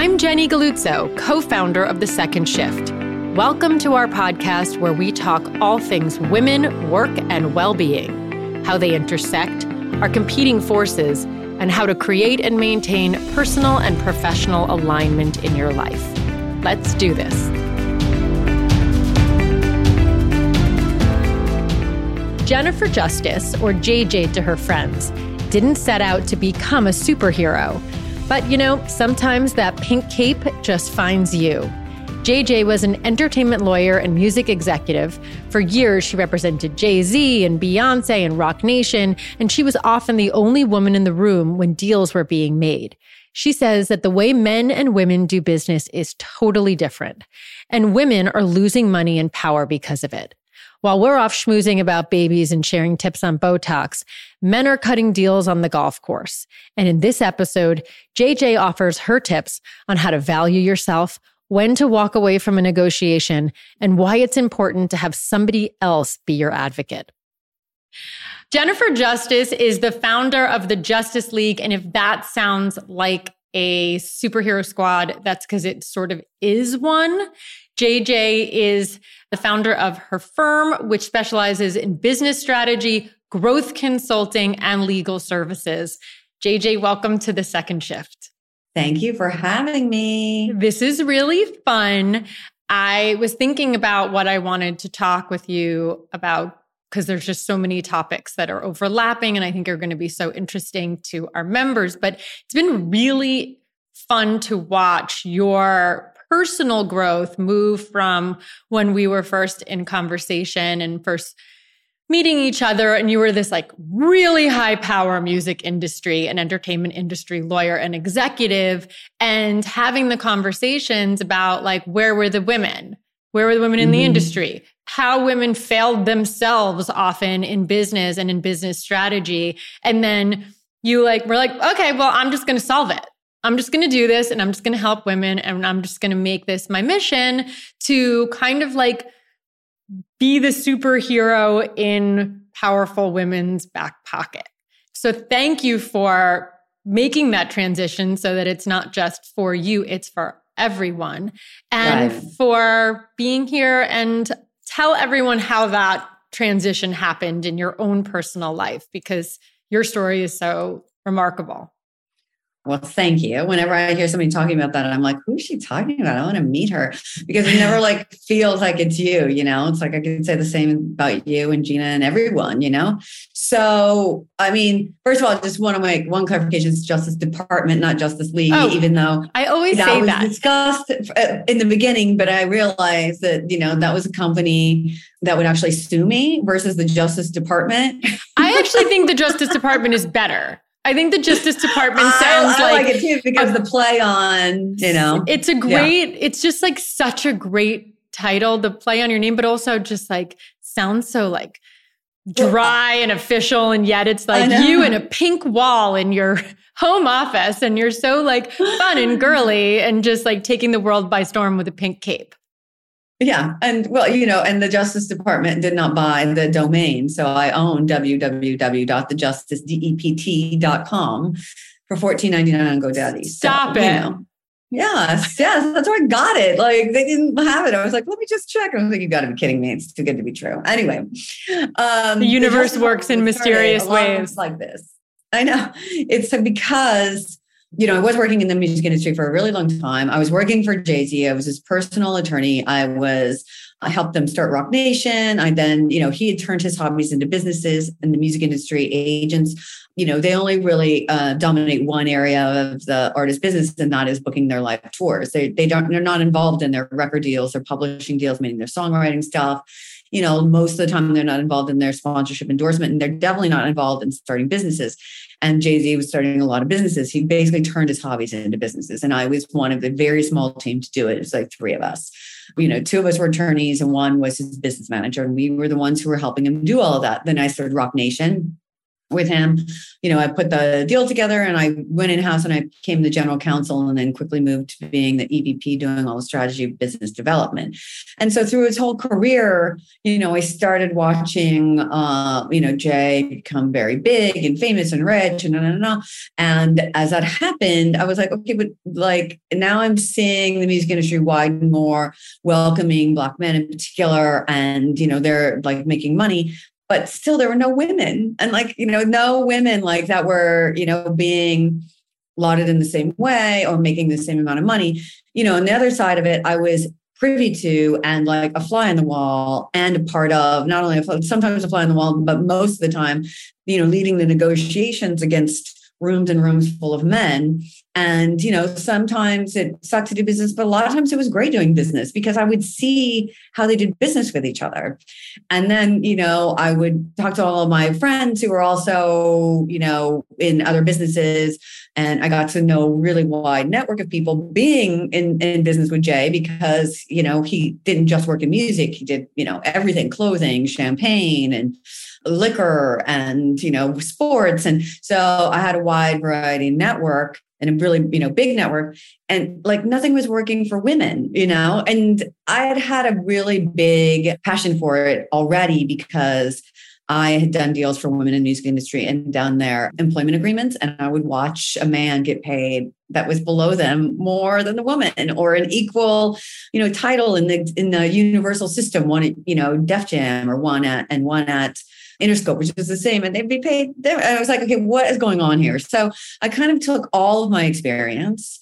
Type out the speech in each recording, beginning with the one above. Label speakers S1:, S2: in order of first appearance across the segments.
S1: I'm Jenny Galluzzo, co founder of The Second Shift. Welcome to our podcast where we talk all things women, work, and well being, how they intersect, our competing forces, and how to create and maintain personal and professional alignment in your life. Let's do this. Jennifer Justice, or JJ to her friends, didn't set out to become a superhero. But you know, sometimes that pink cape just finds you. JJ was an entertainment lawyer and music executive. For years, she represented Jay Z and Beyonce and Roc Nation, and she was often the only woman in the room when deals were being made. She says that the way men and women do business is totally different, and women are losing money and power because of it. While we're off schmoozing about babies and sharing tips on Botox, men are cutting deals on the golf course. And in this episode, JJ offers her tips on how to value yourself, when to walk away from a negotiation, and why it's important to have somebody else be your advocate. Jennifer Justice is the founder of the Justice League. And if that sounds like a superhero squad, that's because it sort of is one. JJ is the founder of her firm, which specializes in business strategy, growth consulting, and legal services. JJ, welcome to the second shift.
S2: Thank you for having me.
S1: This is really fun. I was thinking about what I wanted to talk with you about because there's just so many topics that are overlapping and I think are going to be so interesting to our members. But it's been really fun to watch your personal growth move from when we were first in conversation and first meeting each other and you were this like really high power music industry and entertainment industry lawyer and executive and having the conversations about like where were the women? Where were the women in mm-hmm. the industry? How women failed themselves often in business and in business strategy. And then you like were like okay well i'm just going to solve it I'm just going to do this and I'm just going to help women and I'm just going to make this my mission to kind of like be the superhero in powerful women's back pocket. So thank you for making that transition so that it's not just for you, it's for everyone. And right. for being here and tell everyone how that transition happened in your own personal life because your story is so remarkable.
S2: Well, thank you. Whenever I hear somebody talking about that, I'm like, who's she talking about? I want to meet her because it never like feels like it's you, you know? It's like I could say the same about you and Gina and everyone, you know? So, I mean, first of all, I just want to make one clarification. It's Justice Department, not Justice League, oh, even though
S1: I always that say
S2: was
S1: that.
S2: discussed uh, in the beginning, but I realized that, you know, that was a company that would actually sue me versus the Justice Department.
S1: I actually think the Justice Department is better I think the Justice Department sounds
S2: I,
S1: I
S2: like, like, it too because a, the play on, you know,
S1: it's a great, yeah. it's just like such a great title, the play on your name, but also just like sounds so like dry and official. And yet it's like you in a pink wall in your home office and you're so like fun and girly and just like taking the world by storm with a pink cape.
S2: Yeah. And well, you know, and the Justice Department did not buy the domain. So I own www.thejusticedept.com for $14.99 on GoDaddy.
S1: Stop so, it. You know,
S2: yes, yes, that's where I got it. Like they didn't have it. I was like, let me just check. I was like, you got to be kidding me. It's too good to be true. Anyway,
S1: um, the universe the works in mysterious ways
S2: like this. I know it's because you know, I was working in the music industry for a really long time. I was working for Jay Z. I was his personal attorney. I was, I helped them start Roc Nation. I then, you know, he had turned his hobbies into businesses in the music industry. Agents, you know, they only really uh, dominate one area of the artist business, and that is booking their live tours. They they don't they're not involved in their record deals or publishing deals, meaning their songwriting stuff you know, most of the time they're not involved in their sponsorship endorsement and they're definitely not involved in starting businesses. And Jay Z was starting a lot of businesses. He basically turned his hobbies into businesses. And I was one of the very small team to do it. It's like three of us. You know, two of us were attorneys and one was his business manager. And we were the ones who were helping him do all of that. Then I started Roc Nation with him. You know, I put the deal together and I went in house and I became the general counsel and then quickly moved to being the EVP doing all the strategy business development. And so through his whole career, you know, I started watching, uh, you know, Jay become very big and famous and rich and, and, and, and as that happened, I was like, okay, but like now I'm seeing the music industry widen more, welcoming Black men in particular, and, you know, they're like making money but still there were no women. And like you know no women like that were you know being lauded in the same way or making the same amount of money. You know on the other side of it i was privy to and like a fly on the wall and a part of not only a, sometimes a fly on the wall but most of the time you know leading the negotiations against rooms and rooms full of men. And, you know, sometimes it sucked to do business, but a lot of times it was great doing business because I would see how they did business with each other. And then, you know, I would talk to all of my friends who were also, you know, in other businesses. And I got to know a really wide network of people being in, in business with Jay because, you know, he didn't just work in music. He did, you know, everything, clothing, champagne and liquor and you know sports. And so i had a wide variety network and a really you know big network. And like nothing was working for women you know? And i had had a really big passion for it already because I had done deals for women in the music industry and done their employment agreements. And I would watch a man get paid that was below them more than the woman or an equal, you know, title in the in the universal system, one at, you know, Def Jam or one at and one at Interscope, which is the same, and they'd be paid. There. And I was like, okay, what is going on here? So I kind of took all of my experience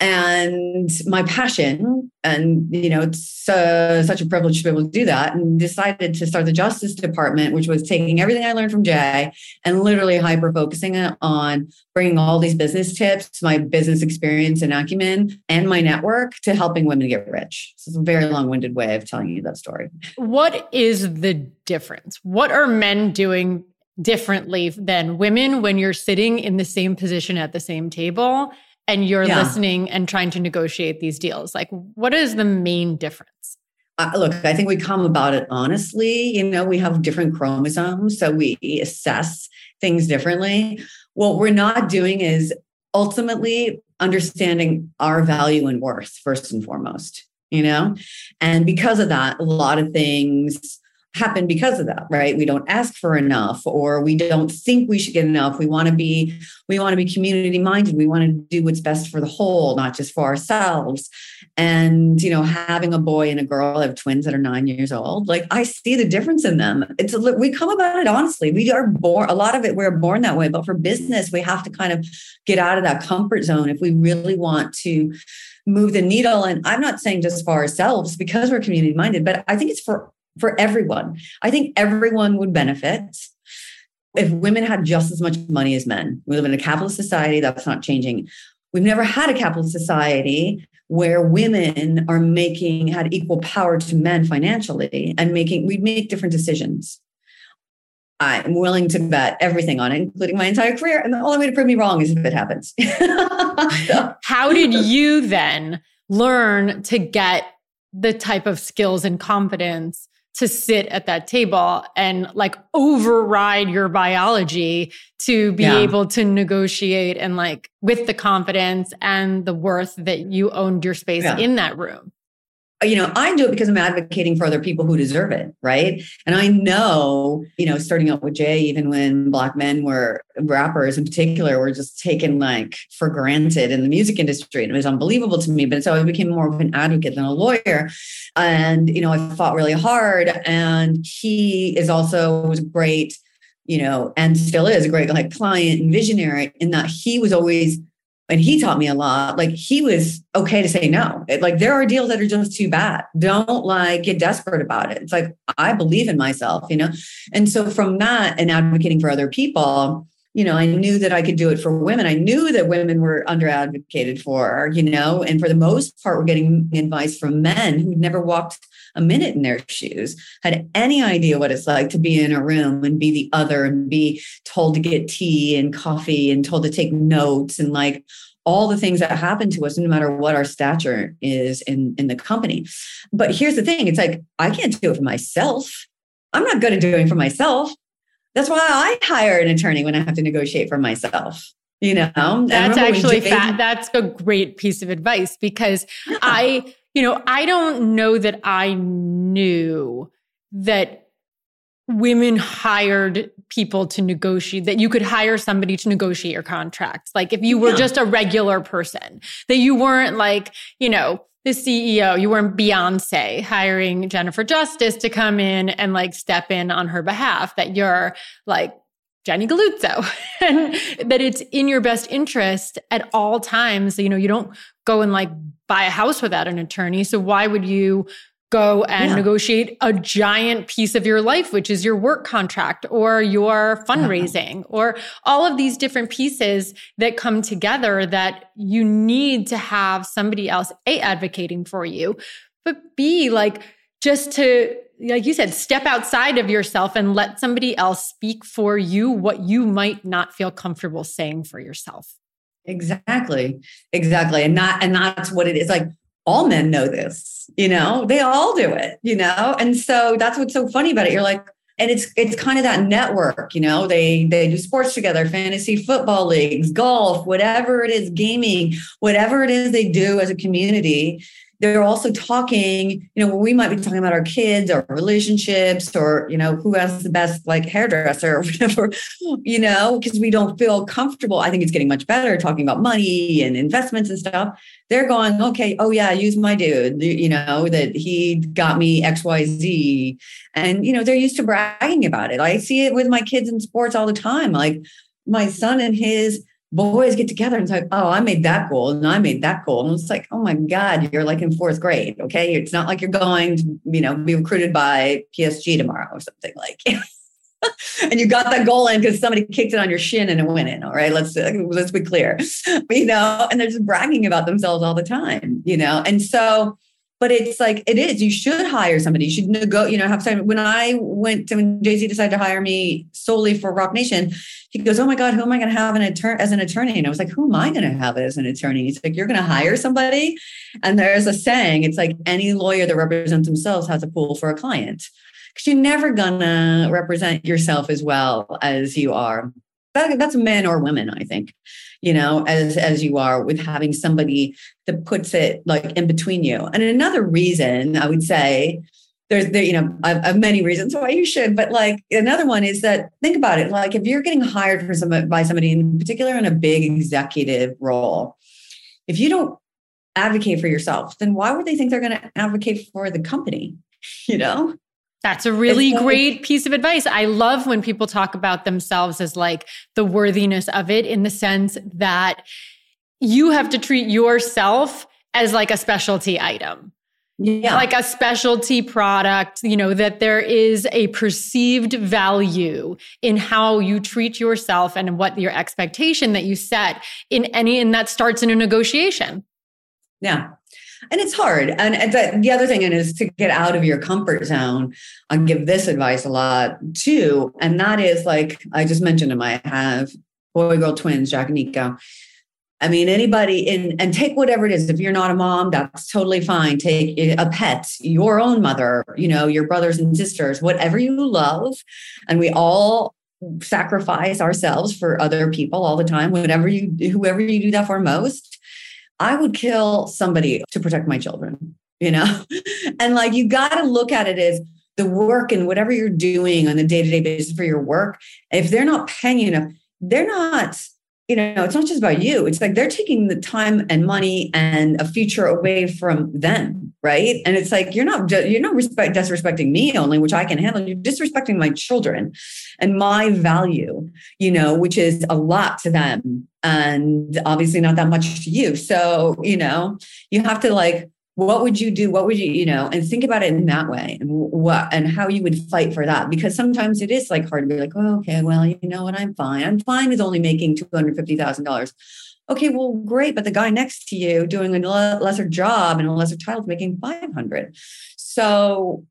S2: and my passion. And you know it's uh, such a privilege to be able to do that and decided to start the justice department which was taking everything i learned from jay and literally hyper focusing on bringing all these business tips my business experience and acumen and my network to helping women get rich. So it's a very long-winded way of telling you that story.
S1: What is the difference? What are men doing differently than women when you're sitting in the same position at the same table and you're yeah. listening and trying to negotiate these deals? Like, what is the main difference?
S2: Uh, look, I think we come about it honestly. You know, we have different chromosomes, so we assess things differently. What we're not doing is ultimately understanding our value and worth, first and foremost, you know? And because of that, a lot of things happen because of that right? We don't ask for enough or we don't think we should get enough. We want to be we want to be community minded we want to do what's best for the whole not just for ourselves. And you know having a boy and a girl I have twins that are nine years old like i see the difference in them. It's a, we come about it honestly. We are born a lot of it we're born that way but for business we have to kind of get out of that comfort zone if we really want to move the needle. And i'm not saying just for ourselves because we're community minded but i think it's for for everyone. I think everyone would benefit if women had just as much money as men. We live in a capitalist society, that's not changing. We've never had a capitalist society where women are making had equal power to men financially and making we make different decisions. I'm willing to bet everything on it, including my entire career. And the only way to prove me wrong is if it happens.
S1: How did you then learn to get the type of skills and confidence to sit at that table and like override your biology to be yeah. able to negotiate and like with the confidence and the worth that you owned your space yeah. in that room Uh,
S2: you know, I do it because I'm advocating for other people who deserve it, right? And I know, you know, starting out with Jay, even when black men were rappers in particular were just taken like for granted in the music industry. And it was unbelievable to me. But so I became more of an advocate than a lawyer. And, you know, I fought really hard. And he is also was great, you know, and still is a great like client and visionary in that he was always and he taught me a lot. Like he was okay to say no. Like there are deals that are just too bad. Don't like get desperate about it. It's like i believe in myself you know? And so from that and advocating for other people you know i knew that i could do it for women. I knew that women were under advocated for you know and for the most part we're getting advice from men who'd never walked a minute in their shoes, had any idea what it's like to be in a room and be the other and be told to get tea and coffee and told to take notes and like all the things that happen to us no matter what our stature is in in the company. But here's the thing it's like i can't do it for myself. I'm not good at doing for myself That's why I hire an attorney when I have to negotiate for myself. You know,
S1: that's actually fat. That's a great piece of advice because yeah. I, you know, I don't know that I knew that women hired people to negotiate that you could hire somebody to negotiate your contracts like if you were yeah. just a regular person that you weren't like you know the CEO, you weren't Beyonce hiring Jennifer Justice to come in and like step in on her behalf, that you're like Jenny Galluzzo and that it's in your best interest at all times. You know, you don't go and like buy a house without an attorney. So why would you go and yeah. negotiate a giant piece of your life, which is your work contract or your fundraising uh-huh. or all of these different pieces that come together that you need to have somebody else A, advocating for you, but B, like just to, like you said, step outside of yourself and let somebody else speak for you what you might not feel comfortable saying for yourself.
S2: Exactly. Exactly. And not, and that's what it is. Like all men know this, you know, they all do it, you know? And so that's what's so funny about it. You're like, and it's it's kind of that network, you know, they they do sports together, fantasy football leagues, golf, whatever it is, gaming, whatever it is they do as a community they're also talking, you know, we might be talking about our kids or relationships or, you know, who has the best like hairdresser or whatever, you know, because we don't feel comfortable. I think it's getting much better talking about money and investments and stuff. They're going, okay, oh yeah, use my dude, you know, that he got me XYZ. And, you know, they're used to bragging about it. I see it with my kids in sports all the time. Like my son and his boys get together and say, oh, I made that goal and I made that goal. And it's like, oh my God, you're like in fourth grade. Okay. It's not like you're going to, you know, be recruited by PSG tomorrow or something like and you got that goal in because somebody kicked it on your shin and it went in. All right. Let's let's be clear. you know, and they're just bragging about themselves all the time, you know. And so but it's like it is you should hire somebody. You should go you know have time when i went to when jay-z decided to hire me solely for Roc Nation he goes oh my god who am i going to have an attorney as an attorney? And i was like who am i going to have as an attorney? He's like you're going to hire somebody? And there's a saying it's like any lawyer that represents themselves has a pool for a client. Because you're never going to represent yourself as well as you are. That, that's men or women i think you know, as as you are with having somebody that puts it like in between you. And another reason I would say there's there, you know, I've, I've many reasons why you should, but like another one is that think about it. Like if you're getting hired for some by somebody in particular in a big executive role, if you don't advocate for yourself, then why would they think they're going to advocate for the company? You know?
S1: That's a really great piece of advice. I love when people talk about themselves as like the worthiness of it in the sense that you have to treat yourself as like a specialty item. Yeah. Like a specialty product, you know, that there is a perceived value in how you treat yourself and what your expectation that you set in any, and that starts in a negotiation.
S2: Yeah and it's hard. And uh, the, the other thing is to get out of your comfort zone. I give this advice a lot too, and that is like I just mentioned. I have boy girl twins, Jack and Nico. I mean, anybody in and take whatever it is. If you're not a mom, that's totally fine. Take a pet, your own mother, you know, your brothers and sisters, whatever you love. And we all sacrifice ourselves for other people all the time. Whatever you, whoever you do that for most, I would kill somebody to protect my children, you know? and like you got to look at it as the work and whatever you're doing on the day-to-day basis for your work. If they're not paying you enough, they're not you know, it's not just about you. It's like they're taking the time and money and a future away from them, right? And it's like you're not you're not respect disrespecting me only, which I can handle. You're disrespecting my children and my value, you know, which is a lot to them, and obviously not that much to you. So you know, you have to like what would you do? What would you you know and think about it in that way and what and how you would fight for that because sometimes it is like hard to be like oh okay well you know what? I'm fine. I'm fine with only making $250000 okay well great but the guy next to you doing a lesser job and a lesser title is making 500 so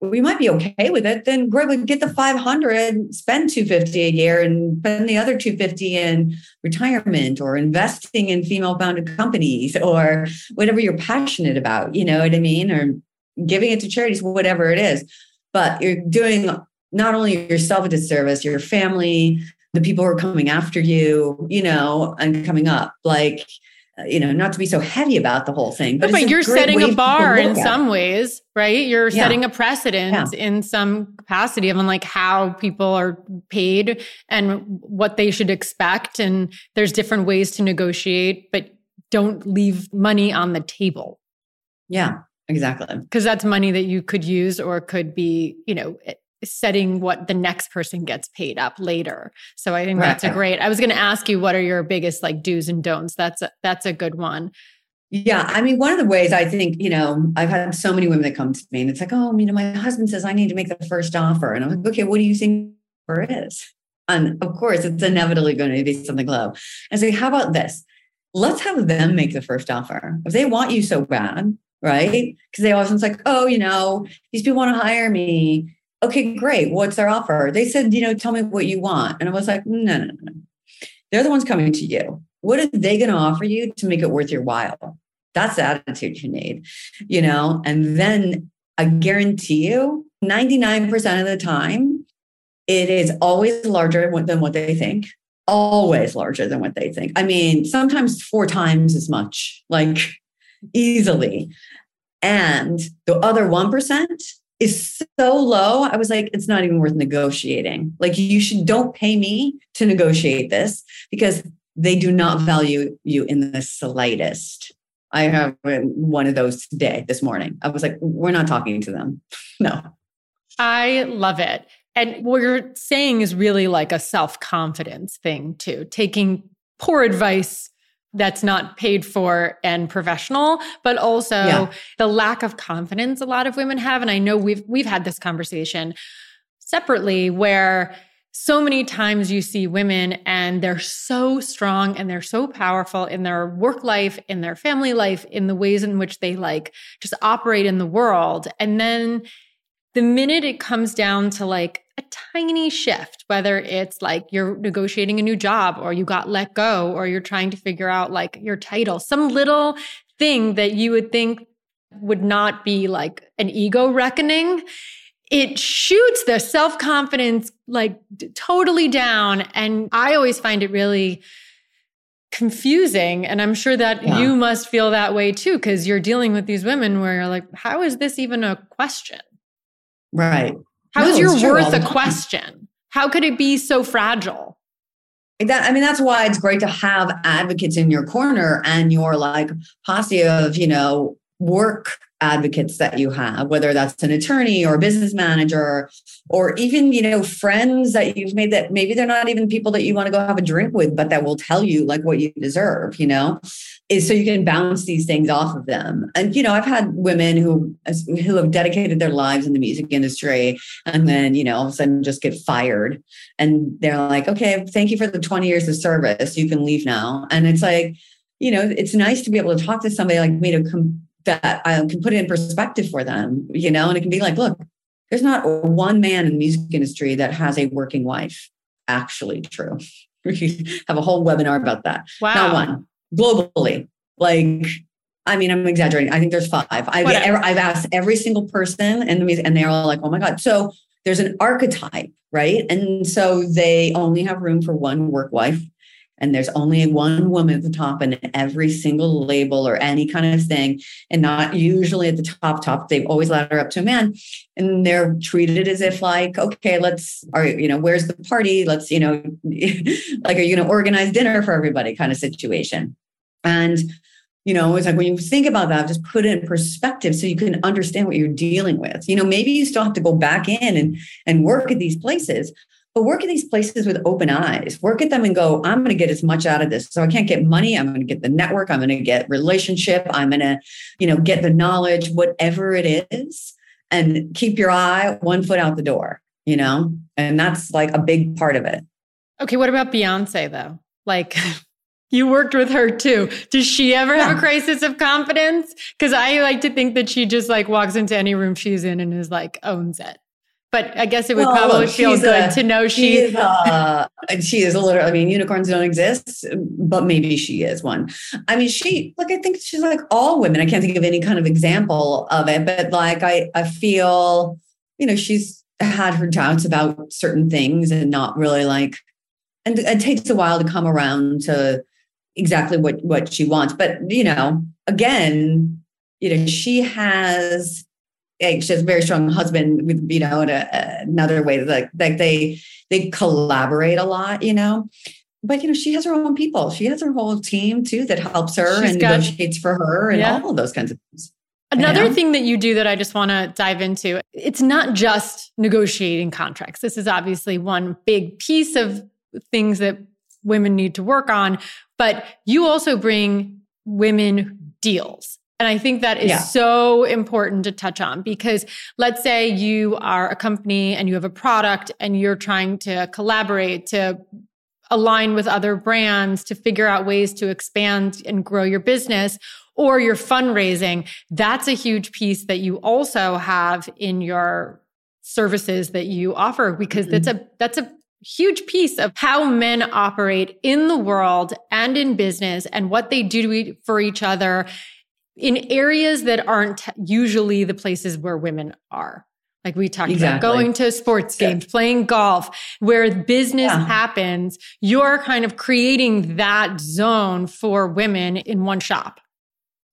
S2: we might be okay with it, then great, we get the 500, spend 250 a year and spend the other 250 in retirement or investing in female founded companies or whatever you're passionate about, you know what I mean? Or giving it to charities, whatever it is. But you're doing not only yourself a disservice, your family, the people who are coming after you, you know, and coming up. Like, Uh, you know, not to be so heavy about the whole thing.
S1: But, but you're setting a bar in some ways, right? You're yeah. setting a precedent yeah. in some capacity of like how people are paid and what they should expect. And there's different ways to negotiate, but don't leave money on the table.
S2: Yeah, exactly.
S1: Because that's money that you could use or could be, you know, setting what the next person gets paid up later. So I think right. that's a great. I was going to ask you what are your biggest like do's and don'ts. That's a, that's a good one.
S2: Yeah, I mean, one of the ways I think, you know, I've had so many women that come to me and it's like, oh, you know, my husband says I need to make the first offer. And I'm like, okay, what do you think offer is? And of course, it's inevitably going to be something low. And say, how about this? Let's have them make the first offer. If they want you so bad, right? Because they always like, oh, you know, these people want to hire me okay, great. What's their offer? They said, you know, tell me what you want. And I was like, no, no, no. They're the ones coming to you. What are they going to offer you to make it worth your while? That's the attitude you need, you know? And then I guarantee you, 99% of the time, it is always larger than what they think. Always larger than what they think. I mean, sometimes four times as much, like easily. And the other 1%, is so low. I was like, it's not even worth negotiating. Like, you should don't pay me to negotiate this because they do not value you in the slightest. I have one of those today, this morning. I was like, we're not talking to them. no.
S1: I love it. And what you're saying is really like a self confidence thing, too, taking poor advice that's not paid for and professional but also yeah. the lack of confidence a lot of women have and i know we've we've had this conversation separately where so many times you see women and they're so strong and they're so powerful in their work life in their family life in the ways in which they like just operate in the world and then the minute it comes down to like tiny shift, whether it's like you're negotiating a new job or you got let go or you're trying to figure out like your title, some little thing that you would think would not be like an ego reckoning, it shoots the self confidence like totally down. And I always find it really confusing. And I'm sure that yeah. you must feel that way too, because you're dealing with these women where you're like, how is this even a question?
S2: Right.
S1: How no, is your worth a question? How could it be so fragile?
S2: That, I mean, that's why it's great to have advocates in your corner and your like posse of, you know, work advocates that you have, whether that's an attorney or a business manager, or even, you know, friends that you've made that maybe they're not even people that you want to go have a drink with, but that will tell you like what you deserve, you know, is so you can bounce these things off of them. And, you know, I've had women who, who have dedicated their lives in the music industry and then, you know, all of a sudden just get fired. And they're like, okay, thank you for the 20 years of service. You can leave now. And it's like, you know, it's nice to be able to talk to somebody like me to come that I can put it in perspective for them, you know, and it can be like, look, there's not one man in the music industry that has a working wife. Actually, true. We have a whole webinar about that.
S1: Wow.
S2: Not one globally. Like, I mean, I'm exaggerating. I think there's five. I've, I've asked every single person the and they're all like, oh my God. So there's an archetype, right? And so they only have room for one work wife and there's only one woman at the top in every single label or any kind of thing. And not usually at the top top they've always ladder up to a man. And they're treated as if like okay let's are you know where's the party? Let's you know like are you going to organize dinner for everybody kind of situation? And you know it's like when you think about that just put it in perspective so you can understand what you're dealing with. You know maybe you still have to go back in and and work at these places but work at these places with open eyes. Work at them and go, I'm going to get as much out of this. So I can't get money. I'm going to get the network. I'm going to get relationship. I'm going to, you know, get the knowledge, whatever it is, and keep your eye one foot out the door, you know? And that's like a big part of it.
S1: Okay. What about Beyonce though? Like, you worked with her too. Does she ever yeah. have a crisis of confidence? Because I like to think that she just like walks into any room she's in and is like owns it. But I guess it would well, probably feel good a, to know she, she is.
S2: Uh, she is a literal. I mean, unicorns don't exist, but maybe she is one. I mean, she like I think she's like all women. I can't think of any kind of example of it, but like I I feel, you know, she's had her doubts about certain things and not really like, and it takes a while to come around to exactly what what she wants. But you know, again, you know, she has she has a very strong husband with you know in a, another way like like they they collaborate a lot you know but you know she has her own people she has her whole team too that helps her She's and got, negotiates for her and yeah. all of those kinds of things
S1: Another thing that you do that I just want to dive into, it's not just negotiating contracts. This is obviously one big piece of things that women need to work on, but you also bring women deals. And I think that is yeah. so important to touch on because let's say you are a company and you have a product and you're trying to collaborate to align with other brands to figure out ways to expand and grow your business or your fundraising. That's a huge piece that you also have in your services that you offer because mm-hmm. that's a that's a huge piece of how men operate in the world and in business and what they do for each other in areas that aren't usually the places where women are. Like we talked exactly. about going to sports games, yeah. playing golf, where business yeah. happens, you're kind of creating that zone for women in one shop.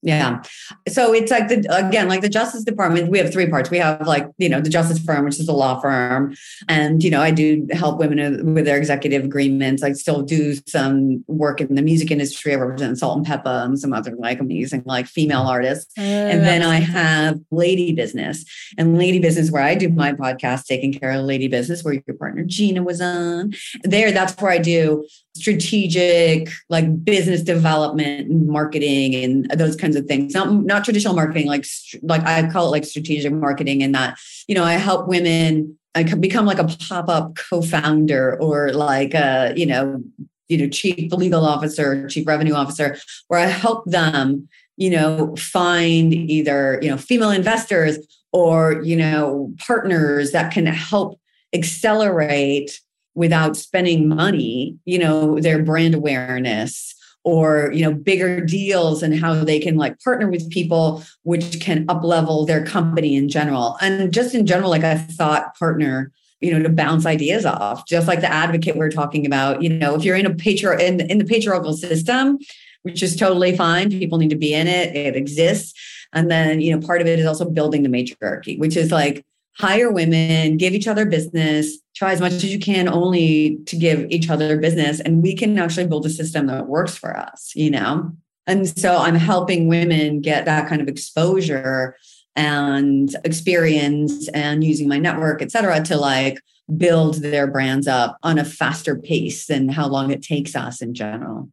S2: Yeah. Um, so it's like the again, like the Justice Department, we have three parts. We have like, you know, the Justice Firm, which is a law firm. And, you know, I do help women with their executive agreements. I still do some work in the music industry. I represent Salt-N-Pepa and some other like amazing like female artists. Oh, and then I have Lady Business. And Lady Business, where I do my podcast, Taking Care of Lady Business, where your partner Gina was on. There, that's where I do strategic like business development and marketing and those kinds of things. Not not traditional marketing like like i call it like strategic marketing and that you know i help women i become like a pop-up co-founder or like a you know you know chief legal officer chief revenue officer where i help them you know find either you know female investors or you know partners that can help accelerate without spending money, you know, their brand awareness or you know bigger deals and how they can like partner with people which can up level their company in general. And just in general like a thought partner you know to bounce ideas off. Just like the advocate we're talking about you know if you're in a patri in, in the patriarchal system which is totally fine people need to be in it it exists. And then you know part of it is also building the matriarchy which is like hire women, give each other business, try as much as you can only to give each other business. And we can actually build a system that works for us, you know? And so I'm helping women get that kind of exposure and experience and using my network, et cetera, to like build their brands up on a faster pace than how long it takes us in general.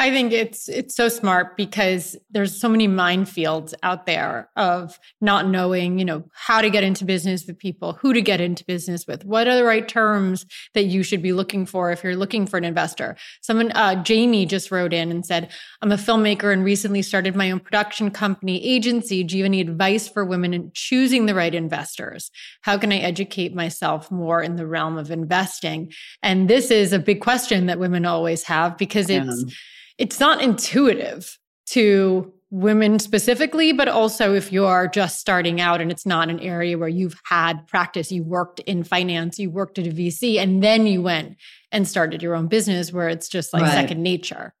S1: I think it's it's so smart because there's so many minefields out there of not knowing, you know, how to get into business with people, who to get into business with, what are the right terms that you should be looking for if you're looking for an investor. Someone, uh, Jamie, just wrote in and said, "I'm a filmmaker and recently started my own production company agency. Do you have any advice for women in choosing the right investors? How can I educate myself more in the realm of investing?" And this is a big question that women always have because it's it's not intuitive to women specifically, but also if you're just starting out and it's not an area where you've had practice, you worked in finance, you worked at a VC, and then you went and started your own business where it's just like right. second nature.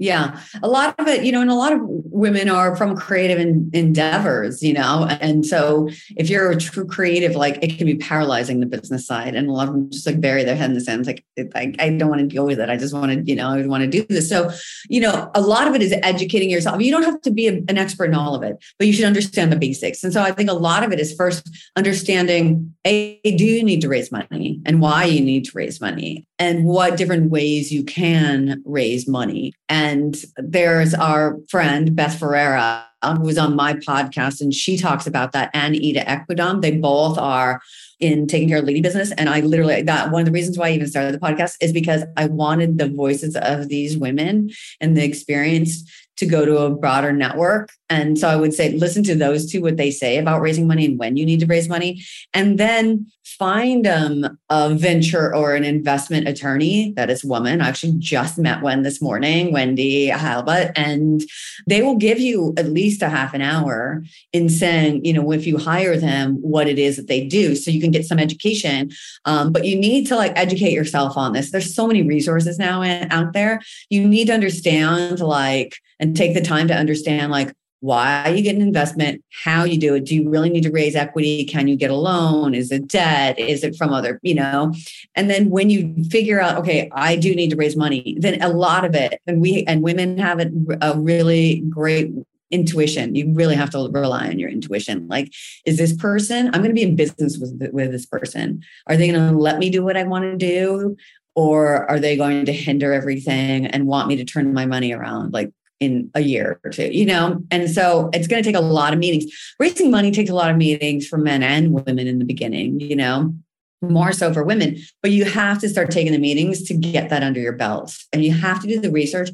S2: Yeah. A lot of it, you know, and a lot of women are from creative endeavors, you know. And so if you're a true creative, like it can be paralyzing the business side. And a lot of them just like bury their head in the sand. It's like, I, I don't want to deal with it. I just want to, you know, I want to do this. So, you know, a lot of it is educating yourself. You don't have to be a, an expert in all of it, but you should understand the basics. And so I think a lot of it is first understanding, A, do you need to raise money and why you need to raise money and what different ways you can raise money. And there's our friend, Beth Ferreira, who was on my podcast, and she talks about that, and Ida Equidom. They both are in taking care of lady business. And I literally, that one of the reasons why I even started the podcast is because I wanted the voices of these women and the experience to go to a broader network. And so I would say, listen to those two, what they say about raising money and when you need to raise money. And then find um, a venture or an investment attorney that is woman. I actually just met one this morning, Wendy Halbut, and they will give you at least a half an hour in saying, you know, if you hire them, what it is that they do, so you can get some education. Um, but you need to like educate yourself on this. There's so many resources now in, out there. You need to understand like and take the time to understand like why you get an investment, how you do it. Do you really need to raise equity? Can you get a loan? Is it debt? Is it from other, you know? And then when you figure out, okay, I do need to raise money, then a lot of it, and we and women have a, a really great intuition. You really have to rely on your intuition. Like, is this person, I'm going to be in business with, with this person. Are they going to let me do what I want to do? Or are they going to hinder everything and want me to turn my money around? Like, in a year or two, you know? And so it's going to take a lot of meetings. Raising money takes a lot of meetings for men and women in the beginning, you know, more so for women. But you have to start taking the meetings to get that under your belt. And you have to do the research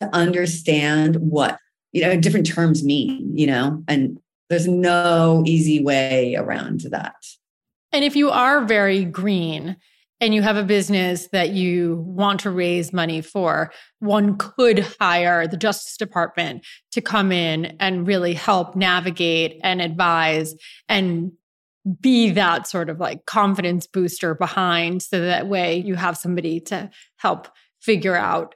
S2: to understand what, you know, different terms mean, you know, and there's no easy way around that.
S1: And if you are very green, and you have a business that you want to raise money for, one could hire the Justice Department to come in and really help navigate and advise and be that sort of like confidence booster behind so that way you have somebody to help figure out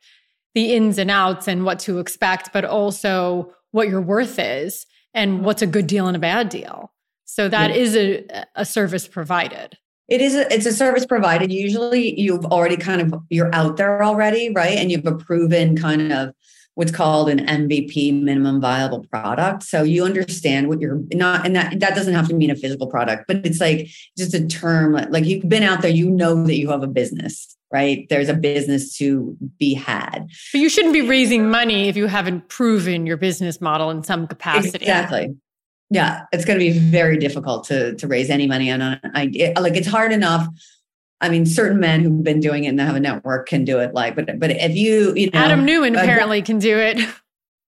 S1: the ins and outs and what to expect, but also what your worth is and what's a good deal and a bad deal. So that yeah. is a, a service provided.
S2: It is a, it's a service provided. Usually you've already kind of you're out there already, right? And you've a proven kind of what's called an MVP minimum viable product. So you understand what you're not, and that that doesn't have to mean a physical product, but it's like just a term like you've been out there, you know that you have a business, right? There's a business to be had.
S1: But you shouldn't be raising money if you haven't proven your business model in some capacity.
S2: Exactly yeah it's going to be very difficult to to raise any money on an idea like it's hard enough I mean, certain men who've been doing it and have a network can do it. Like, but but if you, you know,
S1: Adam Neumann uh, apparently can do it.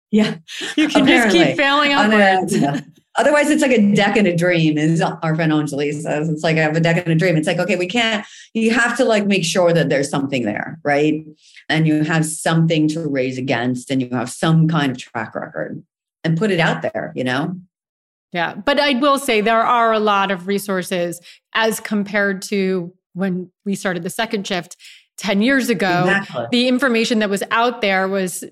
S2: Yeah,
S1: you can apparently. just keep failing upwards.
S2: yeah. Otherwise, it's like a deck and a dream. Is our friend Anjali says it's like I have a deck and a dream. It's like okay, we can't. You have to like make sure that there's something there, right? And you have something to raise against, and you have some kind of track record, and put it out there. You know.
S1: Yeah. But I will say there are a lot of resources as compared to when we started the second shift 10 years ago. Exactly. The information that was out there was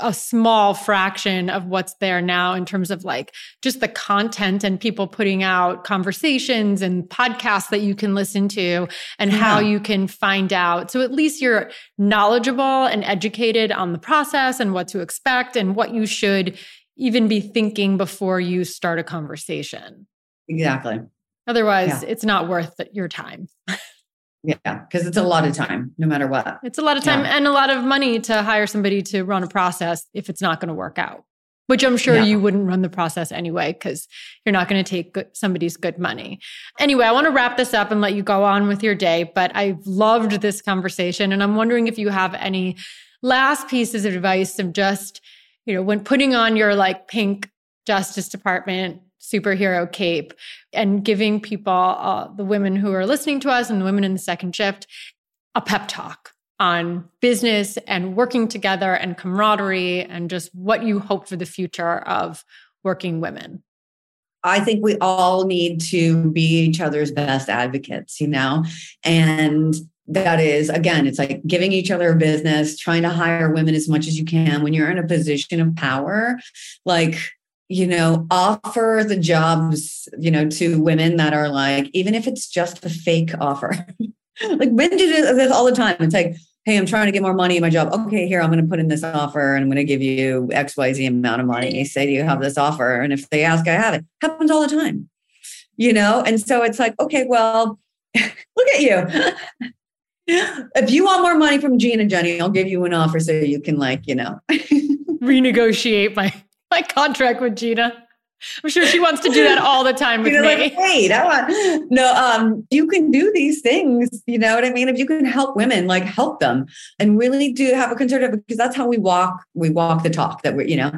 S1: a small fraction of what's there now in terms of like just the content and people putting out conversations and podcasts that you can listen to and yeah. how you can find out. So at least you're knowledgeable and educated on the process and what to expect and what you should even be thinking before you start a conversation.
S2: Exactly.
S1: Otherwise, yeah. it's not worth your time.
S2: yeah, because it's a lot of time, no matter what.
S1: It's a lot of time yeah. and a lot of money to hire somebody to run a process if it's not going to work out, which I'm sure yeah. you wouldn't run the process anyway, because you're not going to take good, somebody's good money. Anyway, I want to wrap this up and let you go on with your day, but I've loved this conversation. And I'm wondering if you have any last pieces of advice of just you know, when putting on your like pink Justice Department superhero cape and giving people, uh, the women who are listening to us and the women in the second shift, a pep talk on business and working together and camaraderie and just what you hope for the future of working women?
S2: I think we all need to be each other's best advocates, you know, and that is again it's like giving each other a business trying to hire women as much as you can. When you're in a position of power like you know offer the jobs you know to women that are like even if it's just a fake offer. Like men do this all the time. It's like hey i'm trying to get more money in my job. Okay here i'm going to put in this offer and i'm going to give you xyz amount of money. Say do you have this offer? And if they ask i have it. Happens all the time you know? And so it's like okay well look at you if you want more money from Gina Jenny, I'll give you an offer so you can like, you know,
S1: renegotiate my my contract with Gina. I'm sure she wants to do that all the time with you know, me.
S2: Like, Wait, I want no. Um, you can do these things. You know what I mean? If you can help women, like help them, and really do have a concern because that's how we walk. We walk the talk that we're, you know.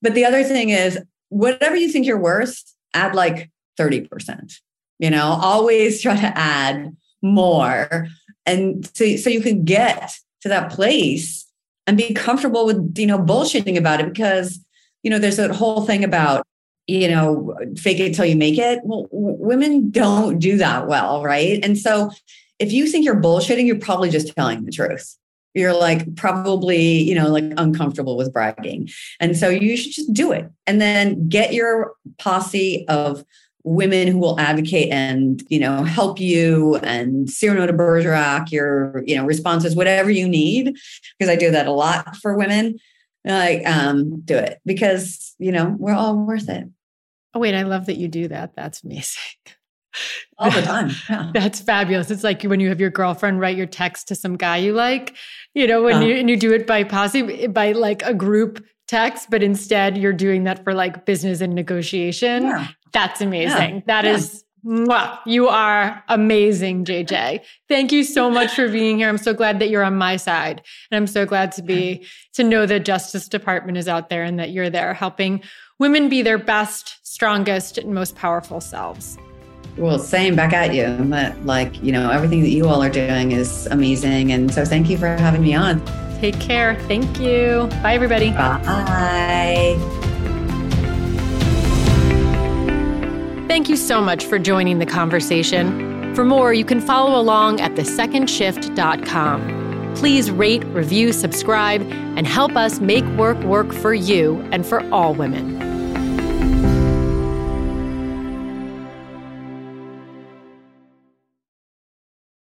S2: But the other thing is, whatever you think you're worth, add like thirty percent. You know, always try to add more and so, so you can get to that place and be comfortable with you know bullshitting about it because you know, there's that whole thing about, you know, fake it till you make it. Well, w- women don't do that well, right? And so if you think you're bullshitting, you're probably just telling the truth. You're like probably, you know, like uncomfortable with bragging. And so you should just do it and then get your posse of women who will advocate and you know help you and Cyrano de Bergerac your you know responses whatever you need because I do that a lot for women like um do it because you know we're all worth it.
S1: Oh wait I love that you do that. That's amazing.
S2: All the time yeah.
S1: that's fabulous. It's like when you have your girlfriend write your text to some guy you like you know when uh, you and you do it by posse by like a group text but instead you're doing that for like business and negotiation. Yeah. That's amazing. Yeah. That yeah. is Mwah. You are amazing, JJ. Thank you so much for being here. I'm so glad that you're on my side. And I'm so glad to be, to know the Justice Department is out there and that you're there helping women be their best, strongest, and most powerful selves.
S2: Well, same back at you. But like, you know, everything that you all are doing is amazing. And so thank you for having me on.
S1: Take care. Thank you. Bye, everybody.
S2: Bye.
S1: Thank you so much for joining the conversation. For more, you can follow along at thesecondshift.com. Please rate, review, subscribe, and help us make work work for you and for all women.